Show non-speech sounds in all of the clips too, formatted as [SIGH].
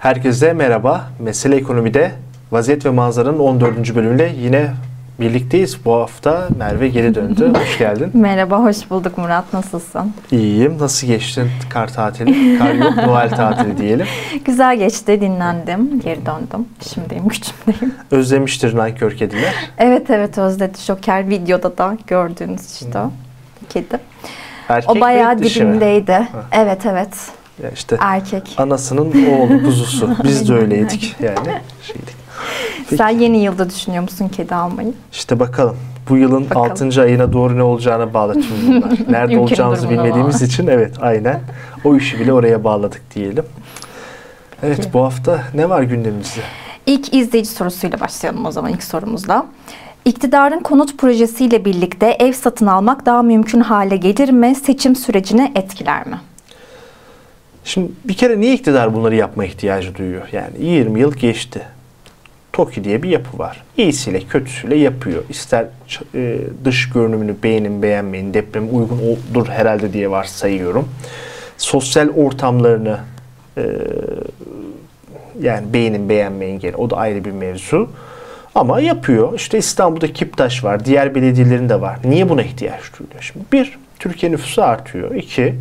Herkese merhaba. Mesele Ekonomi'de Vaziyet ve Manzara'nın 14. bölümüyle yine birlikteyiz. Bu hafta Merve geri döndü. [LAUGHS] Hoş geldin. Merhaba, hoş bulduk Murat. Nasılsın? İyiyim. Nasıl geçtin kar tatili? Kar yok, [LAUGHS] Noel tatili diyelim. Güzel geçti, dinlendim, geri döndüm. Şimdiyim, gücümdeyim. [LAUGHS] Özlemiştir nankör kediler. Evet evet özledi. Şoker videoda da gördüğünüz işte o kedi. Erkek O bayağı dibimdeydi. Evet evet. Ya işte Erkek. anasının oğlu kuzusu. [LAUGHS] Biz de öyleydik yani. Şeydik. Peki. Sen yeni yılda düşünüyor musun kedi almayı? İşte bakalım. Bu yılın Bakalım. 6. ayına doğru ne olacağına bağlı tüm bunlar. [LAUGHS] Nerede olacağımızı bilmediğimiz bağlı. için evet aynen. O işi bile oraya bağladık diyelim. Evet Peki. bu hafta ne var gündemimizde? İlk izleyici sorusuyla başlayalım o zaman ilk sorumuzla. İktidarın konut projesiyle birlikte ev satın almak daha mümkün hale gelir mi? Seçim sürecini etkiler mi? Şimdi bir kere niye iktidar bunları yapma ihtiyacı duyuyor? Yani 20 yıl geçti. TOKİ diye bir yapı var. İyisiyle kötüsüyle yapıyor. İster e, dış görünümünü beğenin beğenmeyin depreme uygun olur herhalde diye varsayıyorum. Sosyal ortamlarını e, yani beğenin beğenmeyin gene o da ayrı bir mevzu. Ama yapıyor. İşte İstanbul'da Kiptaş var. Diğer belediyelerin de var. Niye buna ihtiyaç duyuluyor? Şimdi bir, Türkiye nüfusu artıyor. İki,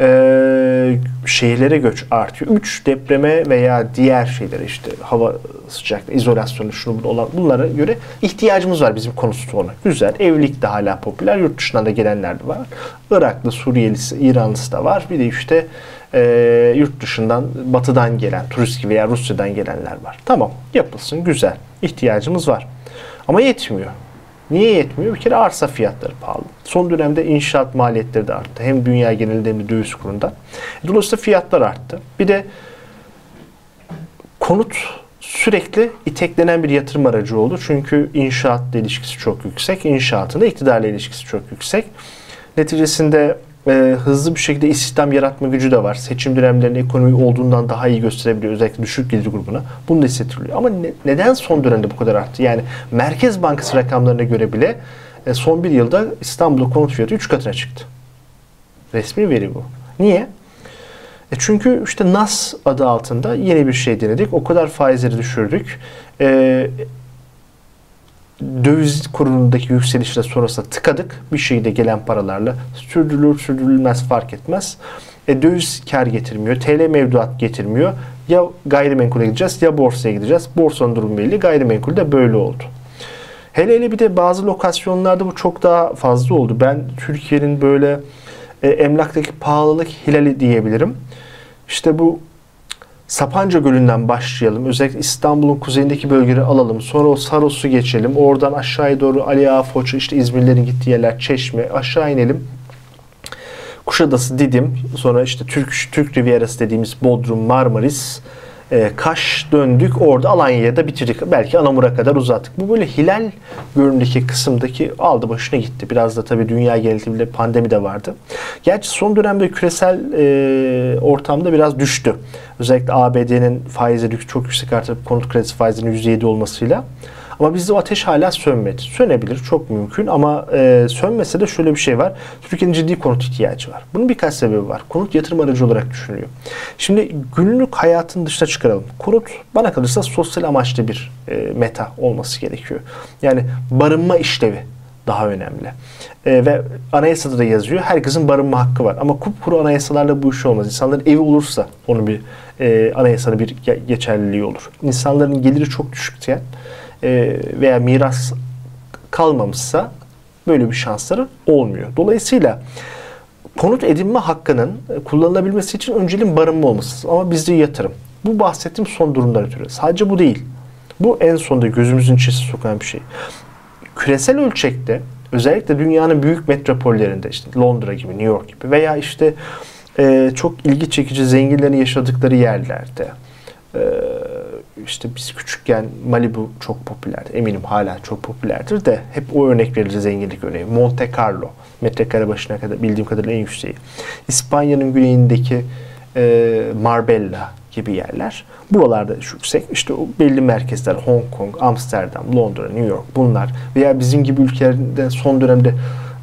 e, şehirlere göç artıyor. Üç, depreme veya diğer şeylere işte hava sıcaklığı, izolasyonu, şunu bunu olan bunlara göre ihtiyacımız var bizim konut stoğuna. Güzel. Evlilik de hala popüler. Yurt dışından da gelenler de var. Iraklı, Suriyelisi, İranlısı da var. Bir de işte e, yurt dışından, batıdan gelen, turist veya Rusya'dan gelenler var. Tamam, yapılsın, güzel. İhtiyacımız var. Ama yetmiyor. Niye yetmiyor? Bir kere arsa fiyatları pahalı. Son dönemde inşaat maliyetleri de arttı. Hem dünya genelinde hem de döviz kurunda. Dolayısıyla fiyatlar arttı. Bir de konut sürekli iteklenen bir yatırım aracı oldu. Çünkü inşaatla ilişkisi çok yüksek. İnşaatında iktidarla ilişkisi çok yüksek. Neticesinde e, hızlı bir şekilde istihdam yaratma gücü de var. Seçim dönemlerinde ekonomi olduğundan daha iyi gösterebiliyor. Özellikle düşük gelir grubuna. Bunu da hissettiriyor. Ama ne- neden son dönemde bu kadar arttı? Yani Merkez Bankası rakamlarına göre bile e, son bir yılda İstanbul'da konut fiyatı 3 katına çıktı. Resmi veri bu. Niye? E çünkü işte NAS adı altında yeni bir şey denedik. O kadar faizleri düşürdük. E, döviz kurundaki yükselişle sonrasında tıkadık. Bir şekilde gelen paralarla sürdürülür sürdürülmez fark etmez. E, döviz kar getirmiyor. TL mevduat getirmiyor. Ya gayrimenkule gideceğiz ya borsaya gideceğiz. Borsanın durumu belli. Gayrimenkul de böyle oldu. Hele hele bir de bazı lokasyonlarda bu çok daha fazla oldu. Ben Türkiye'nin böyle e, emlaktaki pahalılık hilali diyebilirim. İşte bu Sapanca Gölü'nden başlayalım. Özellikle İstanbul'un kuzeyindeki bölgeleri alalım. Sonra o Saros'u geçelim. Oradan aşağıya doğru Ali Ağa, Foça, işte İzmirlerin gittiği yerler, Çeşme. Aşağı inelim. Kuşadası, Didim. Sonra işte Türk, Türk Rivierası dediğimiz Bodrum, Marmaris. E, Kaş döndük. Orada Alanya'ya da bitirdik. Belki Anamur'a kadar uzattık. Bu böyle hilal görünümdeki kısımdaki aldı başına gitti. Biraz da tabii dünya genelinde pandemi de vardı. Gerçi son dönemde küresel e, ortamda biraz düştü. Özellikle ABD'nin faizleri çok yüksek artıp konut kredisi faizinin %7 olmasıyla. Ama bizde o ateş hala sönmedi. Sönebilir, çok mümkün ama e, sönmese de şöyle bir şey var. Türkiye'nin ciddi konut ihtiyacı var. Bunun birkaç sebebi var. Konut yatırım aracı olarak düşünülüyor. Şimdi günlük hayatın dışına çıkaralım. Konut bana kalırsa sosyal amaçlı bir e, meta olması gerekiyor. Yani barınma işlevi daha önemli. E, ve anayasada da yazıyor. Herkesin barınma hakkı var. Ama kupkuru anayasalarla bu iş olmaz. İnsanların evi olursa onun bir e, anayasada bir ge- geçerliliği olur. İnsanların geliri çok düşükken e, veya miras kalmamışsa böyle bir şansları olmuyor. Dolayısıyla konut edinme hakkının kullanılabilmesi için önceliğin barınma olması. Ama bizde yatırım. Bu bahsettiğim son durumdan ötürü. Sadece bu değil. Bu en sonunda gözümüzün içine sokan bir şey. Küresel ölçekte özellikle dünyanın büyük metropollerinde işte Londra gibi, New York gibi veya işte e, çok ilgi çekici zenginlerin yaşadıkları yerlerde e, işte biz küçükken Malibu çok popülerdi. Eminim hala çok popülerdir de hep o örnek verilir zenginlik örneği. Monte Carlo metrekare başına kadar bildiğim kadarıyla en yükseği. İspanya'nın güneyindeki e, Marbella gibi yerler. Buralarda yüksek. İşte o belli merkezler Hong Kong, Amsterdam, Londra, New York bunlar veya bizim gibi ülkelerde son dönemde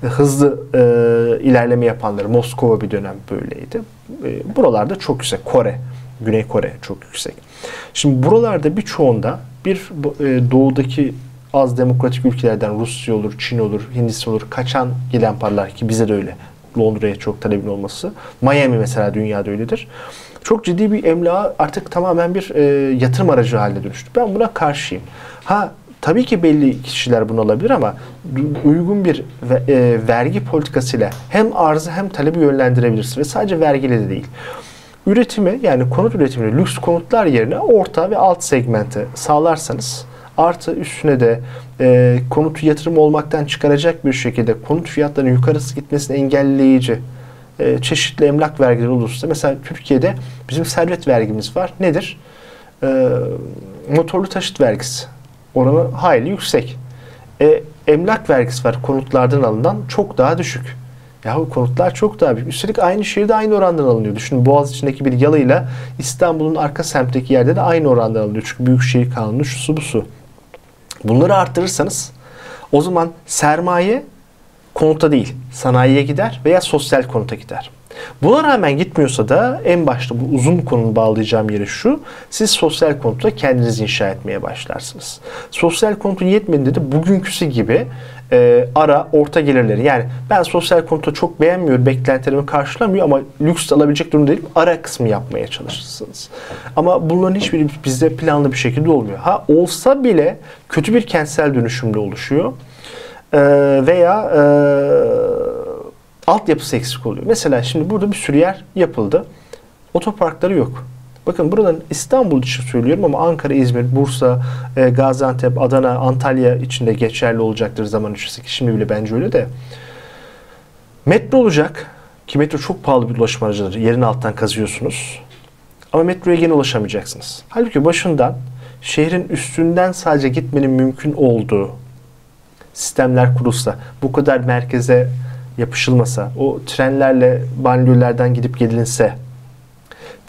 e, hızlı e, ilerleme yapanları Moskova bir dönem böyleydi. E, buralarda çok yüksek. Kore Güney Kore çok yüksek. Şimdi buralarda birçoğunda bir e, doğudaki az demokratik ülkelerden Rusya olur, Çin olur, Hindistan olur kaçan gelen paralar ki bize de öyle. Londra'ya çok talebin olması. Miami mesela dünyada öyledir. Çok ciddi bir emlak artık tamamen bir e, yatırım aracı haline dönüştü. Ben buna karşıyım. Ha tabii ki belli kişiler bunu alabilir ama uygun bir ve, e, vergi politikasıyla hem arzı hem talebi yönlendirebilirsiniz. Ve sadece vergiyle de değil. Üretimi yani konut üretimini lüks konutlar yerine orta ve alt segmente sağlarsanız artı üstüne de e, konutu yatırım olmaktan çıkaracak bir şekilde konut fiyatlarının yukarısı gitmesini engelleyici e, çeşitli emlak vergileri olursa mesela Türkiye'de bizim servet vergimiz var. Nedir? E, motorlu taşıt vergisi. Oranı hayli yüksek. E, emlak vergisi var konutlardan alınan çok daha düşük. Yahu konutlar çok daha büyük. Üstelik aynı şehirde aynı orandan alınıyor. Düşünün Boğaz içindeki bir yalıyla İstanbul'un arka semtteki yerde de aynı orandan alınıyor. Çünkü büyük şehir kanunu şu su bu su. Bunları arttırırsanız o zaman sermaye konuta değil sanayiye gider veya sosyal konuta gider. Buna rağmen gitmiyorsa da en başta bu uzun konunun bağlayacağım yeri şu. Siz sosyal konuta kendiniz inşa etmeye başlarsınız. Sosyal konutun yetmediğinde de bugünküsü gibi e, ara orta gelirleri yani ben sosyal konutu çok beğenmiyorum beklentilerimi karşılamıyor ama lüks alabilecek durumda değilim ara kısmı yapmaya çalışırsınız. Ama bunların hiçbiri bizde planlı bir şekilde olmuyor. Ha olsa bile kötü bir kentsel dönüşümle oluşuyor. E, veya e, altyapısı eksik oluyor. Mesela şimdi burada bir sürü yer yapıldı. Otoparkları yok. Bakın buradan İstanbul için söylüyorum ama Ankara, İzmir, Bursa, e, Gaziantep, Adana, Antalya için de geçerli olacaktır zaman içerisinde. Şimdi bile bence öyle de. Metro olacak ki metro çok pahalı bir ulaşım aracıdır. Yerin alttan kazıyorsunuz. Ama metroya gene ulaşamayacaksınız. Halbuki başından şehrin üstünden sadece gitmenin mümkün olduğu sistemler kurulsa, bu kadar merkeze yapışılmasa, o trenlerle banliyölerden gidip gelinse,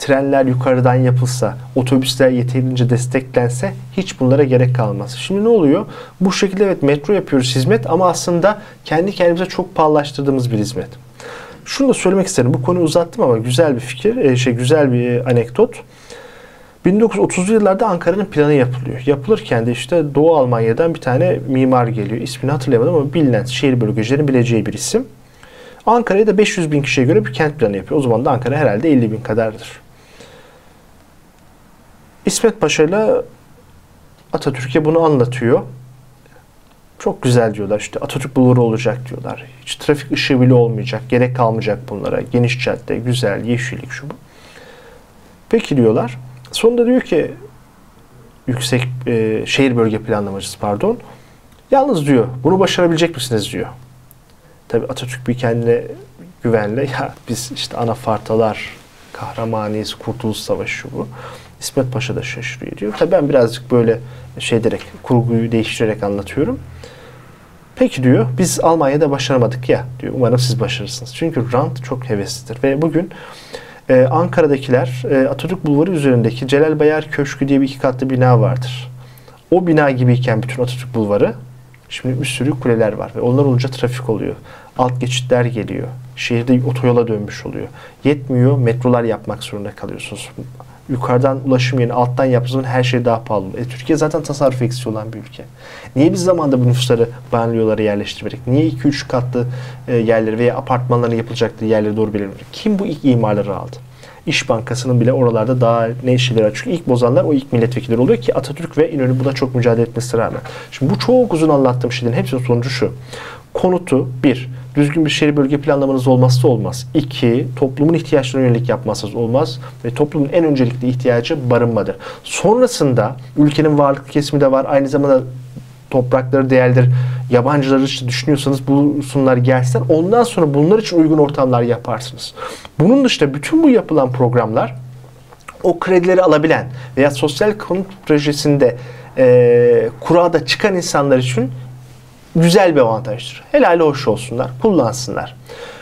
trenler yukarıdan yapılsa, otobüsler yeterince desteklense hiç bunlara gerek kalmaz. Şimdi ne oluyor? Bu şekilde evet metro yapıyoruz hizmet ama aslında kendi kendimize çok pahalılaştırdığımız bir hizmet. Şunu da söylemek isterim. Bu konuyu uzattım ama güzel bir fikir, e, şey güzel bir anekdot. 1930'lu yıllarda Ankara'nın planı yapılıyor. Yapılırken de işte Doğu Almanya'dan bir tane mimar geliyor. İsmini hatırlayamadım ama bilinen şehir bölgecilerin bileceği bir isim. Ankara'ya da 500 bin kişiye göre bir kent planı yapıyor. O zaman da Ankara herhalde 50 bin kadardır. İsmet Paşa ile Atatürk'e bunu anlatıyor. Çok güzel diyorlar işte Atatürk bulvarı olacak diyorlar. Hiç trafik ışığı bile olmayacak. Gerek kalmayacak bunlara. Geniş cadde, güzel, yeşillik şu bu. Peki diyorlar. Sonunda diyor ki yüksek e, şehir bölge planlamacısı pardon. Yalnız diyor bunu başarabilecek misiniz diyor. Tabi Atatürk bir kendine güvenle ya biz işte anafartalar kahramanıyız, kurtuluş savaşı bu. İsmet Paşa da şaşırıyor diyor. Tabi ben birazcık böyle şey direkt kurguyu değiştirerek anlatıyorum. Peki diyor biz Almanya'da başaramadık ya diyor. Umarım siz başarırsınız. Çünkü rant çok heveslidir. Ve bugün e, Ankara'dakiler e, Atatürk Bulvarı üzerindeki Celal Bayar Köşkü diye bir iki katlı bina vardır. O bina gibiyken bütün Atatürk Bulvarı şimdi bir sürü kuleler var ve onlar olunca trafik oluyor. Alt geçitler geliyor. Şehirde otoyola dönmüş oluyor. Yetmiyor metrolar yapmak zorunda kalıyorsunuz yukarıdan ulaşım yerine alttan yaptığınız her şey daha pahalı. E, Türkiye zaten tasarruf eksiği olan bir ülke. Niye biz zamanda bu nüfusları banliyölara yerleştirmedik? Niye 2-3 katlı e, yerleri veya apartmanların yapılacaktı yerleri doğru belirlemedik? Kim bu ilk imarları aldı? İş Bankası'nın bile oralarda daha ne işleri. Çünkü ilk bozanlar o ilk milletvekilleri oluyor ki Atatürk ve İnönü buna çok mücadele etmesine rağmen. Şimdi bu çok uzun anlattığım şeylerin hepsinin sonucu şu. Konutu bir, düzgün bir şehir bölge planlamanız olmazsa olmaz. İki, toplumun ihtiyaçlarına yönelik yapmazsanız olmaz. Ve toplumun en öncelikli ihtiyacı barınmadır. Sonrasında ülkenin varlık kesimi de var. Aynı zamanda toprakları değerlidir. Yabancıları için düşünüyorsanız bulsunlar gelsinler. Ondan sonra bunlar için uygun ortamlar yaparsınız. Bunun dışında bütün bu yapılan programlar o kredileri alabilen veya sosyal konut projesinde e, kurada çıkan insanlar için güzel bir avantajdır. Helali hoş olsunlar, kullansınlar.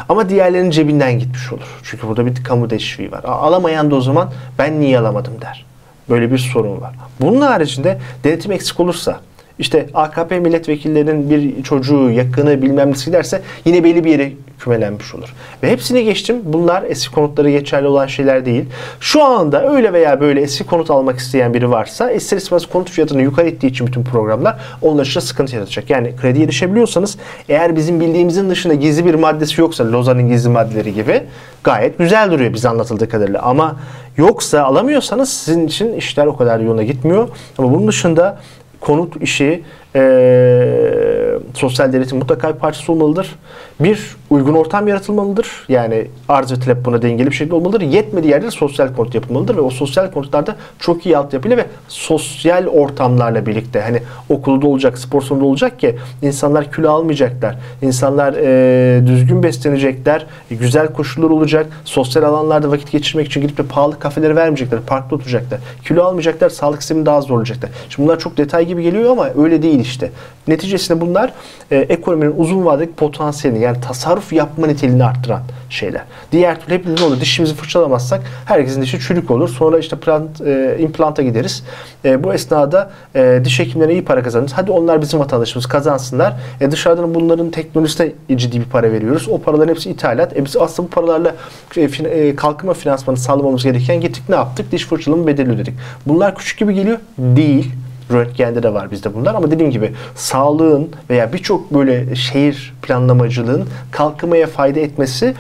Ama diğerlerinin cebinden gitmiş olur. Çünkü burada bir kamu teşviği var. Alamayan da o zaman ben niye alamadım der. Böyle bir sorun var. Bunun haricinde denetim eksik olursa, işte AKP milletvekillerinin bir çocuğu, yakını bilmem nesi giderse yine belli bir yere kümelenmiş olur. Ve hepsini geçtim. Bunlar eski konutları geçerli olan şeyler değil. Şu anda öyle veya böyle eski konut almak isteyen biri varsa ister istemez konut fiyatını yukarı ettiği için bütün programlar onlar için sıkıntı yaratacak. Yani krediye erişebiliyorsanız eğer bizim bildiğimizin dışında gizli bir maddesi yoksa Lozan'ın gizli maddeleri gibi gayet güzel duruyor bize anlatıldığı kadarıyla. Ama yoksa alamıyorsanız sizin için işler o kadar yoluna gitmiyor. Ama bunun dışında konut işi e, sosyal devletin mutlaka bir parçası olmalıdır. Bir, uygun ortam yaratılmalıdır. Yani arz ve talep buna dengeli bir şekilde olmalıdır. Yetmediği yerde sosyal konut yapılmalıdır ve o sosyal konutlarda çok iyi altyapıyla ve sosyal ortamlarla birlikte hani okulda olacak, spor salonunda olacak ki insanlar kilo almayacaklar. İnsanlar e, düzgün beslenecekler. Güzel koşullar olacak. Sosyal alanlarda vakit geçirmek için gidip de pahalı kafelere vermeyecekler. Parkta oturacaklar. Kilo almayacaklar. Sağlık sistemi daha zorlayacaklar. Şimdi bunlar çok detay gibi geliyor ama öyle değil işte. Neticesinde bunlar e, ekonominin uzun vadeli potansiyelini yani tasarruf yapma niteliğini arttıran şeyler. Diğer türlü hepimiz olur. Dişimizi fırçalamazsak herkesin dişi çürük olur. Sonra işte plant, e, implanta gideriz. E, bu esnada e, diş hekimlerine iyi para kazanırız. Hadi onlar bizim vatandaşımız kazansınlar. E, dışarıdan bunların teknolojisine ciddi bir para veriyoruz. O paraların hepsi ithalat. E, biz aslında bu paralarla e, fin, e, kalkınma finansmanı sağlamamız gereken gittik ne yaptık? Diş fırçalama bedeli ödedik. Bunlar küçük gibi geliyor. Değil. Röntgende de var bizde bunlar ama dediğim gibi sağlığın veya birçok böyle şehir planlamacılığın kalkınmaya fayda etmesi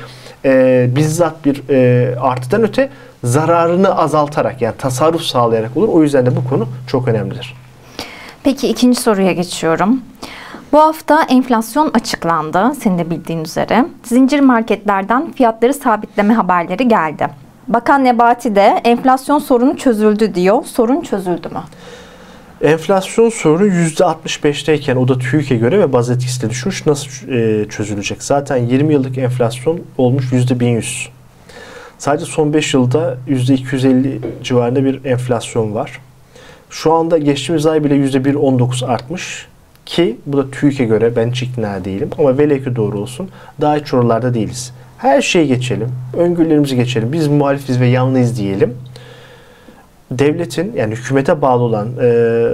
e, bizzat bir e, artıdan öte zararını azaltarak yani tasarruf sağlayarak olur. O yüzden de bu konu çok önemlidir. Peki ikinci soruya geçiyorum. Bu hafta enflasyon açıklandı senin de bildiğin üzere. Zincir marketlerden fiyatları sabitleme haberleri geldi. Bakan Nebati de enflasyon sorunu çözüldü diyor. Sorun çözüldü mü? Enflasyon sorunu %65'teyken o da TÜİK'e göre ve baz etkisi de düşmüş. Nasıl e, çözülecek? Zaten 20 yıllık enflasyon olmuş %1100. Sadece son 5 yılda %250 civarında bir enflasyon var. Şu anda geçtiğimiz ay bile %1.19 artmış. Ki bu da TÜİK'e göre ben hiç ikna değilim. Ama velev ki doğru olsun. Daha hiç oralarda değiliz. Her şeyi geçelim. Öngörülerimizi geçelim. Biz muhalifiz ve yanlıyız diyelim devletin yani hükümete bağlı olan e,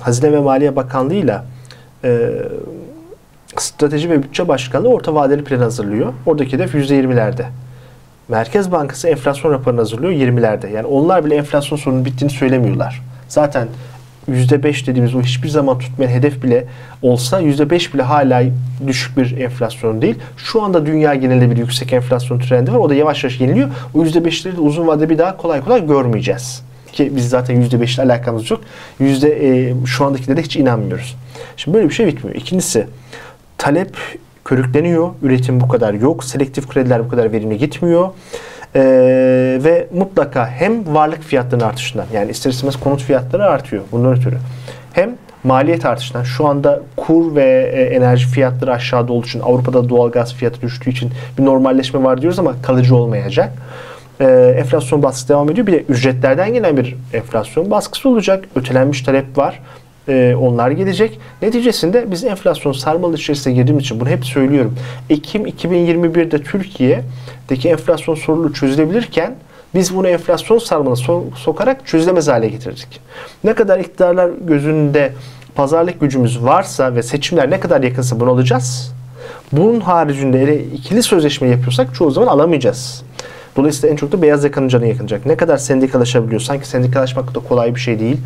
Hazine ve Maliye Bakanlığı'yla e, Strateji ve Bütçe Başkanlığı orta vadeli plan hazırlıyor. Oradaki hedef %20'lerde. Merkez Bankası enflasyon raporunu hazırlıyor 20'lerde. Yani onlar bile enflasyon sorunun bittiğini söylemiyorlar. Zaten %5 dediğimiz o hiçbir zaman tutmayan hedef bile olsa %5 bile hala düşük bir enflasyon değil. Şu anda dünya genelinde bir yüksek enflasyon trendi var. O da yavaş yavaş yeniliyor. O %5'leri de uzun vadede bir daha kolay kolay görmeyeceğiz ki biz zaten %5 ile alakamız yok. Yüzde e, şu andakilere hiç inanmıyoruz. Şimdi böyle bir şey bitmiyor. İkincisi talep körükleniyor. Üretim bu kadar yok. Selektif krediler bu kadar verimli gitmiyor. Ee, ve mutlaka hem varlık fiyatlarının artışından yani ister istemez konut fiyatları artıyor bundan ötürü. Hem maliyet artışından şu anda kur ve e, enerji fiyatları aşağıda olduğu için Avrupa'da doğalgaz fiyatı düştüğü için bir normalleşme var diyoruz ama kalıcı olmayacak e, enflasyon baskısı devam ediyor. Bir de ücretlerden gelen bir enflasyon baskısı olacak. Ötelenmiş talep var. E, onlar gelecek. Neticesinde biz enflasyon sarmalı içerisine girdiğimiz için bunu hep söylüyorum. Ekim 2021'de Türkiye'deki enflasyon sorunu çözülebilirken biz bunu enflasyon sarmalına so- sokarak çözülemez hale getirdik. Ne kadar iktidarlar gözünde pazarlık gücümüz varsa ve seçimler ne kadar yakınsa bunu alacağız. Bunun haricinde ikili sözleşme yapıyorsak çoğu zaman alamayacağız. Dolayısıyla en çok da beyaz yakanın canı yakınacak. Ne kadar sendikalaşabiliyor? Sanki sendikalaşmak da kolay bir şey değil.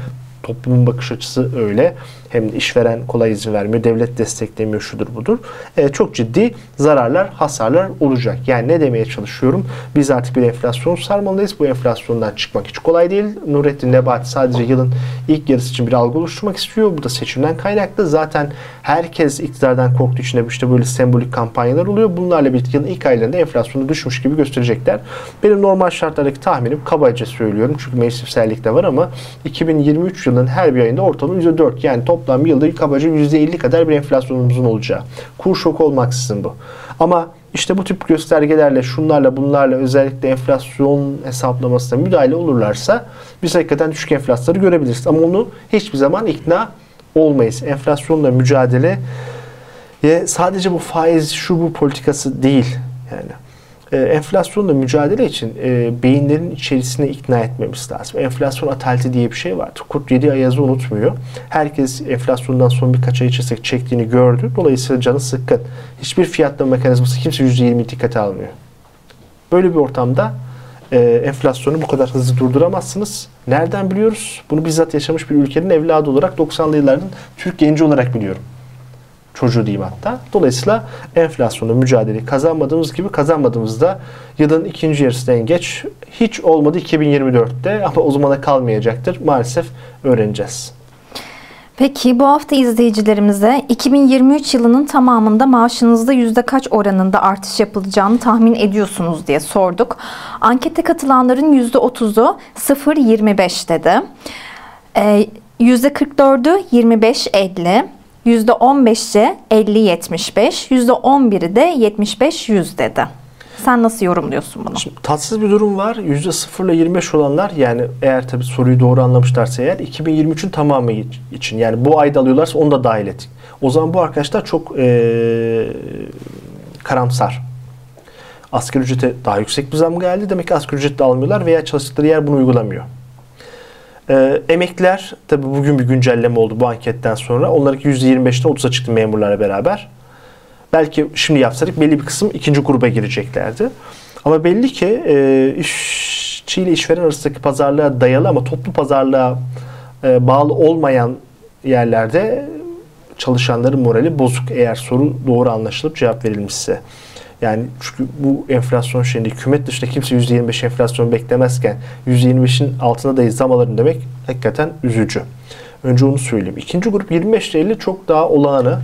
Toplumun bakış açısı öyle. Hem işveren kolay izin vermiyor, devlet desteklemiyor, şudur budur. E, çok ciddi zararlar, hasarlar olacak. Yani ne demeye çalışıyorum? Biz artık bir enflasyon sarmalıyız. Bu enflasyondan çıkmak hiç kolay değil. Nurettin Nebati sadece yılın ilk yarısı için bir algı oluşturmak istiyor. Bu da seçimden kaynaklı. Zaten herkes iktidardan korktuğu için de işte böyle sembolik kampanyalar oluyor. Bunlarla birlikte yılın ilk aylarında enflasyonu düşmüş gibi gösterecekler. Benim normal şartlardaki tahminim kabaca söylüyorum. Çünkü mevsimsellik de var ama 2023 yılının her bir ayında ortalama %4 yani top toplam yılda kabaca %50 kadar bir enflasyonumuzun olacağı. Kur şoku olmaksızın bu. Ama işte bu tip göstergelerle, şunlarla, bunlarla özellikle enflasyon hesaplamasına müdahale olurlarsa biz hakikaten düşük enflasyonları görebiliriz. Ama onu hiçbir zaman ikna olmayız. Enflasyonla mücadele sadece bu faiz şu bu politikası değil. Yani e, enflasyonla mücadele için e, beyinlerin içerisine ikna etmemiz lazım. Enflasyon ataleti diye bir şey vardır. Kurt 7 ayazı unutmuyor. Herkes enflasyondan son birkaç ay içerisinde çektiğini gördü. Dolayısıyla canı sıkkın. Hiçbir fiyatlama mekanizması kimse %20 dikkate almıyor. Böyle bir ortamda e, enflasyonu bu kadar hızlı durduramazsınız. Nereden biliyoruz? Bunu bizzat yaşamış bir ülkenin evladı olarak 90'lı yılların Türk genci olarak biliyorum çocuğu diyeyim hatta. Dolayısıyla enflasyonla mücadeleyi kazanmadığımız gibi kazanmadığımızda yılın ikinci yarısında en geç hiç olmadı 2024'te ama o zamana kalmayacaktır. Maalesef öğreneceğiz. Peki bu hafta izleyicilerimize 2023 yılının tamamında maaşınızda yüzde kaç oranında artış yapılacağını tahmin ediyorsunuz diye sorduk. Ankete katılanların yüzde 30'u 0.25 dedi. Ee, yüzde 44'ü 25.50, %15'i 50-75, %11'i de 75-100 dedi. Sen nasıl yorumluyorsun bunu? Şimdi, tatsız bir durum var. %0 ile 25 olanlar yani eğer tabii soruyu doğru anlamışlarsa eğer 2023'ün tamamı için yani bu ayda alıyorlarsa onu da dahil et. O zaman bu arkadaşlar çok ee, karamsar. Asgari ücrete daha yüksek bir zam geldi. Demek ki asgari ücret de almıyorlar veya çalıştıkları yer bunu uygulamıyor. E, emekliler tabi bugün bir güncelleme oldu bu anketten sonra. Onlarınki %25'ten 30'a çıktı memurlarla beraber. Belki şimdi yapsaydık belli bir kısım ikinci gruba gireceklerdi. Ama belli ki e, işçi ile işveren arasındaki pazarlığa dayalı ama toplu pazarlığa e, bağlı olmayan yerlerde çalışanların morali bozuk eğer soru doğru anlaşılıp cevap verilmişse. Yani çünkü bu enflasyon şeyinde hükümet dışında kimse %25 enflasyon beklemezken %25'in altına da zam alırım demek hakikaten üzücü. Önce onu söyleyeyim. İkinci grup 25 ile 50 çok daha olağanı.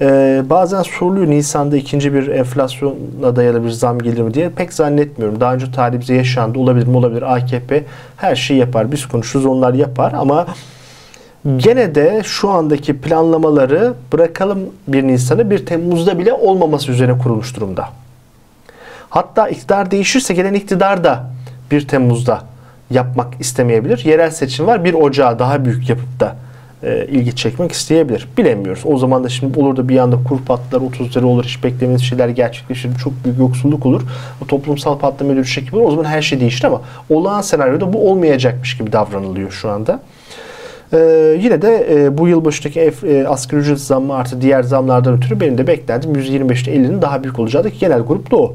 Ee, bazen soruluyor Nisan'da ikinci bir enflasyona dayalı bir zam gelir mi diye. Pek zannetmiyorum. Daha önce tarihimizde yaşandı. Olabilir mi? Olabilir. AKP her şeyi yapar. Biz konuşuruz onlar yapar ama gene de şu andaki planlamaları bırakalım bir Nisan'ı bir Temmuz'da bile olmaması üzerine kurulmuş durumda. Hatta iktidar değişirse gelen iktidar da 1 Temmuz'da yapmak istemeyebilir. Yerel seçim var. Bir ocağı daha büyük yapıp da e, ilgi çekmek isteyebilir. Bilemiyoruz. O zaman da şimdi olur da bir anda kur patlar, 30 lira olur, hiç beklemediğiniz şeyler gerçekleşir, çok büyük yoksulluk olur. O toplumsal patlama düşecek gibi olur. O zaman her şey değişir ama olağan senaryoda bu olmayacakmış gibi davranılıyor şu anda. Ee, yine de e, bu yıl başındaki e, asgari ücret zammı artı diğer zamlardan ötürü benim de beklentim 125'te 50'nin daha büyük olacağı da genel grup o.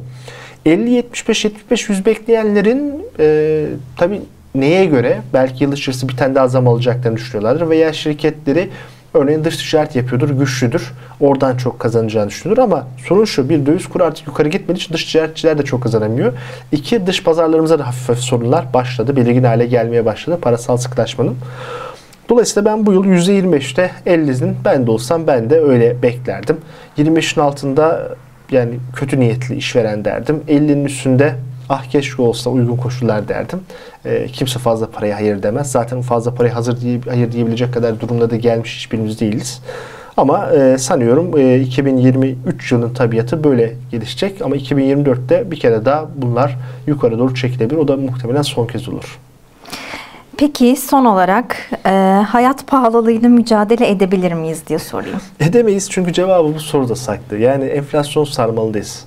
50-75-75-100 bekleyenlerin e, tabi neye göre belki yıl içerisinde bir tane daha zam alacaklarını düşünüyorlardır veya şirketleri örneğin dış ticaret yapıyordur, güçlüdür. Oradan çok kazanacağını düşünülür ama sorun şu bir döviz kuru artık yukarı gitmediği için dış ticaretçiler de çok kazanamıyor. İki dış pazarlarımıza da hafif hafif sorunlar başladı. Belirgin hale gelmeye başladı parasal sıklaşmanın. Dolayısıyla ben bu yıl %25'te 50'nin ben de olsam ben de öyle beklerdim. 25'in altında yani kötü niyetli işveren derdim. 50'nin üstünde ah keşke olsa uygun koşullar derdim. E, kimse fazla paraya hayır demez. Zaten fazla paraya hazır diye, hayır diyebilecek kadar durumda da gelmiş hiçbirimiz değiliz. Ama e, sanıyorum e, 2023 yılının tabiatı böyle gelişecek. Ama 2024'te bir kere daha bunlar yukarı doğru çekilebilir. O da muhtemelen son kez olur. Peki son olarak e, hayat pahalılığıyla mücadele edebilir miyiz diye sorayım. Edemeyiz çünkü cevabı bu soruda saklı. Yani enflasyon sarmalındayız.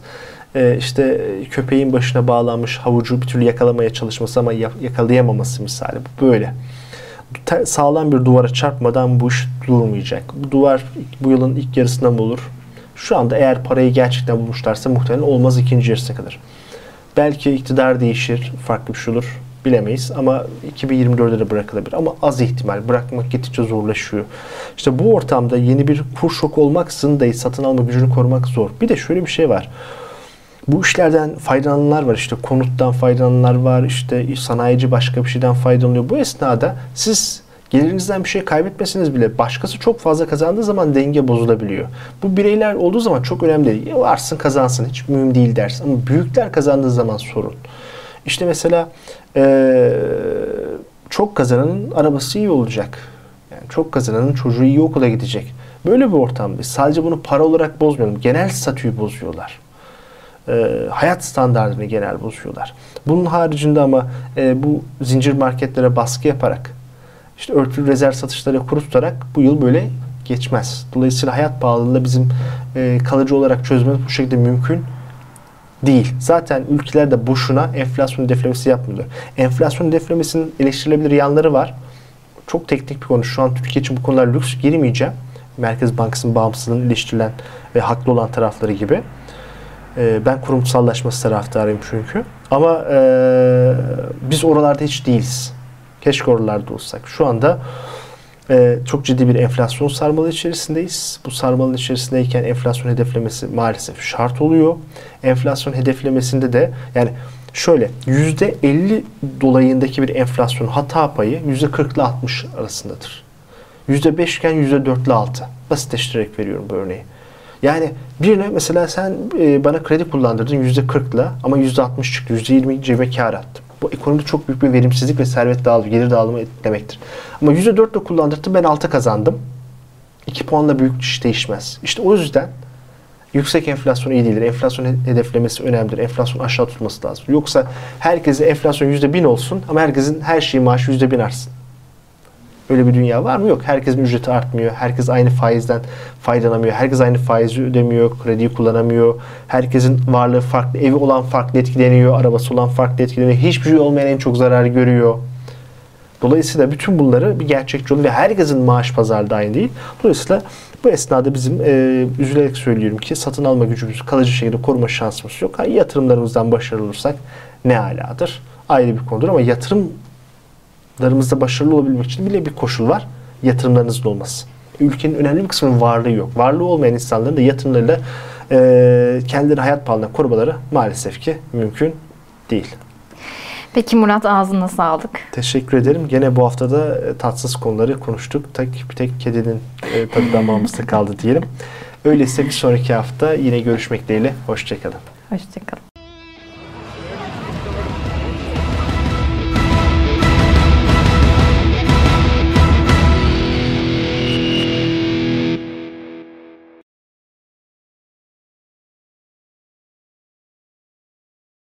E, işte köpeğin başına bağlanmış havucu bir türlü yakalamaya çalışması ama yakalayamaması misali. Bu böyle. Sağlam bir duvara çarpmadan bu iş durmayacak. Bu duvar bu yılın ilk yarısında mı olur? Şu anda eğer parayı gerçekten bulmuşlarsa muhtemelen olmaz ikinci yarısına kadar. Belki iktidar değişir, farklı bir şey olur bilemeyiz ama 2024'de de bırakılabilir. Ama az ihtimal. Bırakmak gittikçe zorlaşıyor. İşte bu ortamda yeni bir kur şoku olmaksızın da satın alma gücünü korumak zor. Bir de şöyle bir şey var. Bu işlerden faydalananlar var. İşte konuttan faydalananlar var. İşte sanayici başka bir şeyden faydalanıyor. Bu esnada siz gelirinizden bir şey kaybetmeseniz bile başkası çok fazla kazandığı zaman denge bozulabiliyor. Bu bireyler olduğu zaman çok önemli değil. Ya varsın kazansın hiç mühim değil dersin. Ama büyükler kazandığı zaman sorun. İşte mesela ee, çok kazananın arabası iyi olacak. Yani çok kazananın çocuğu iyi okula gidecek. Böyle bir ortamda sadece bunu para olarak bozmuyorum. Genel statüyü bozuyorlar. Ee, hayat standartını genel bozuyorlar. Bunun haricinde ama e, bu zincir marketlere baskı yaparak işte örtülü rezerv satışları kuru tutarak bu yıl böyle geçmez. Dolayısıyla hayat pahalılığında bizim e, kalıcı olarak çözmemiz bu şekilde mümkün Değil. Zaten ülkeler de boşuna enflasyon hedeflemesi yapmıyorlar. Enflasyon hedeflemesinin eleştirilebilir yanları var. Çok teknik bir konu. Şu an Türkiye için bu konular lüks girmeyeceğim. Merkez Bankası'nın bağımsızlığını eleştirilen ve haklı olan tarafları gibi. Ee, ben kurumsallaşması taraftarıyım çünkü. Ama e, biz oralarda hiç değiliz. Keşke oralarda olsak. Şu anda e, çok ciddi bir enflasyon sarmalı içerisindeyiz. Bu sarmalın içerisindeyken enflasyon hedeflemesi maalesef şart oluyor. Enflasyon hedeflemesinde de yani şöyle %50 dolayındaki bir enflasyon hata payı %40 ile 60 arasındadır. %5 iken %4 ile 6. Basitleştirerek veriyorum bu örneği. Yani birine mesela sen e, bana kredi kullandırdın %40 ile ama %60 çıktı. %20 cebe kar attım. Bu ekonomide çok büyük bir verimsizlik ve servet dağılımı, gelir dağılımı demektir. Ama %4 ile kullandırdım ben 6 kazandım. 2 puanla büyük iş değişmez. İşte o yüzden yüksek enflasyon iyi değildir. Enflasyon hedeflemesi önemlidir. Enflasyon aşağı tutması lazım. Yoksa herkese enflasyon %1000 olsun ama herkesin her şeyi maaşı %1000 artsın. Öyle bir dünya var mı? Yok. Herkesin ücreti artmıyor. Herkes aynı faizden faydalanamıyor. Herkes aynı faizi ödemiyor. Krediyi kullanamıyor. Herkesin varlığı farklı. Evi olan farklı etkileniyor. Arabası olan farklı etkileniyor. Hiçbir şey olmayan en çok zarar görüyor. Dolayısıyla bütün bunları bir gerçekçi olun ve herkesin maaş pazarda aynı değil. Dolayısıyla bu esnada bizim e, üzülerek söylüyorum ki satın alma gücümüzü kalıcı şekilde koruma şansımız yok. Ha, yatırımlarımızdan başarılı olursak ne aladır? Ayrı bir konudur ama yatırım larımızda başarılı olabilmek için bile bir koşul var. Yatırımlarınızın olması. Ülkenin önemli bir kısmının varlığı yok. Varlığı olmayan insanların da yatırımlarıyla e, kendileri hayat pahalılığından korumaları maalesef ki mümkün değil. Peki Murat ağzına sağlık. Teşekkür ederim. Gene bu haftada e, tatsız konuları konuştuk. Tek bir tek kedinin e, tadı damağımızda kaldı diyelim. Öyleyse bir sonraki hafta yine görüşmek dileğiyle. Hoşçakalın. Hoşçakalın.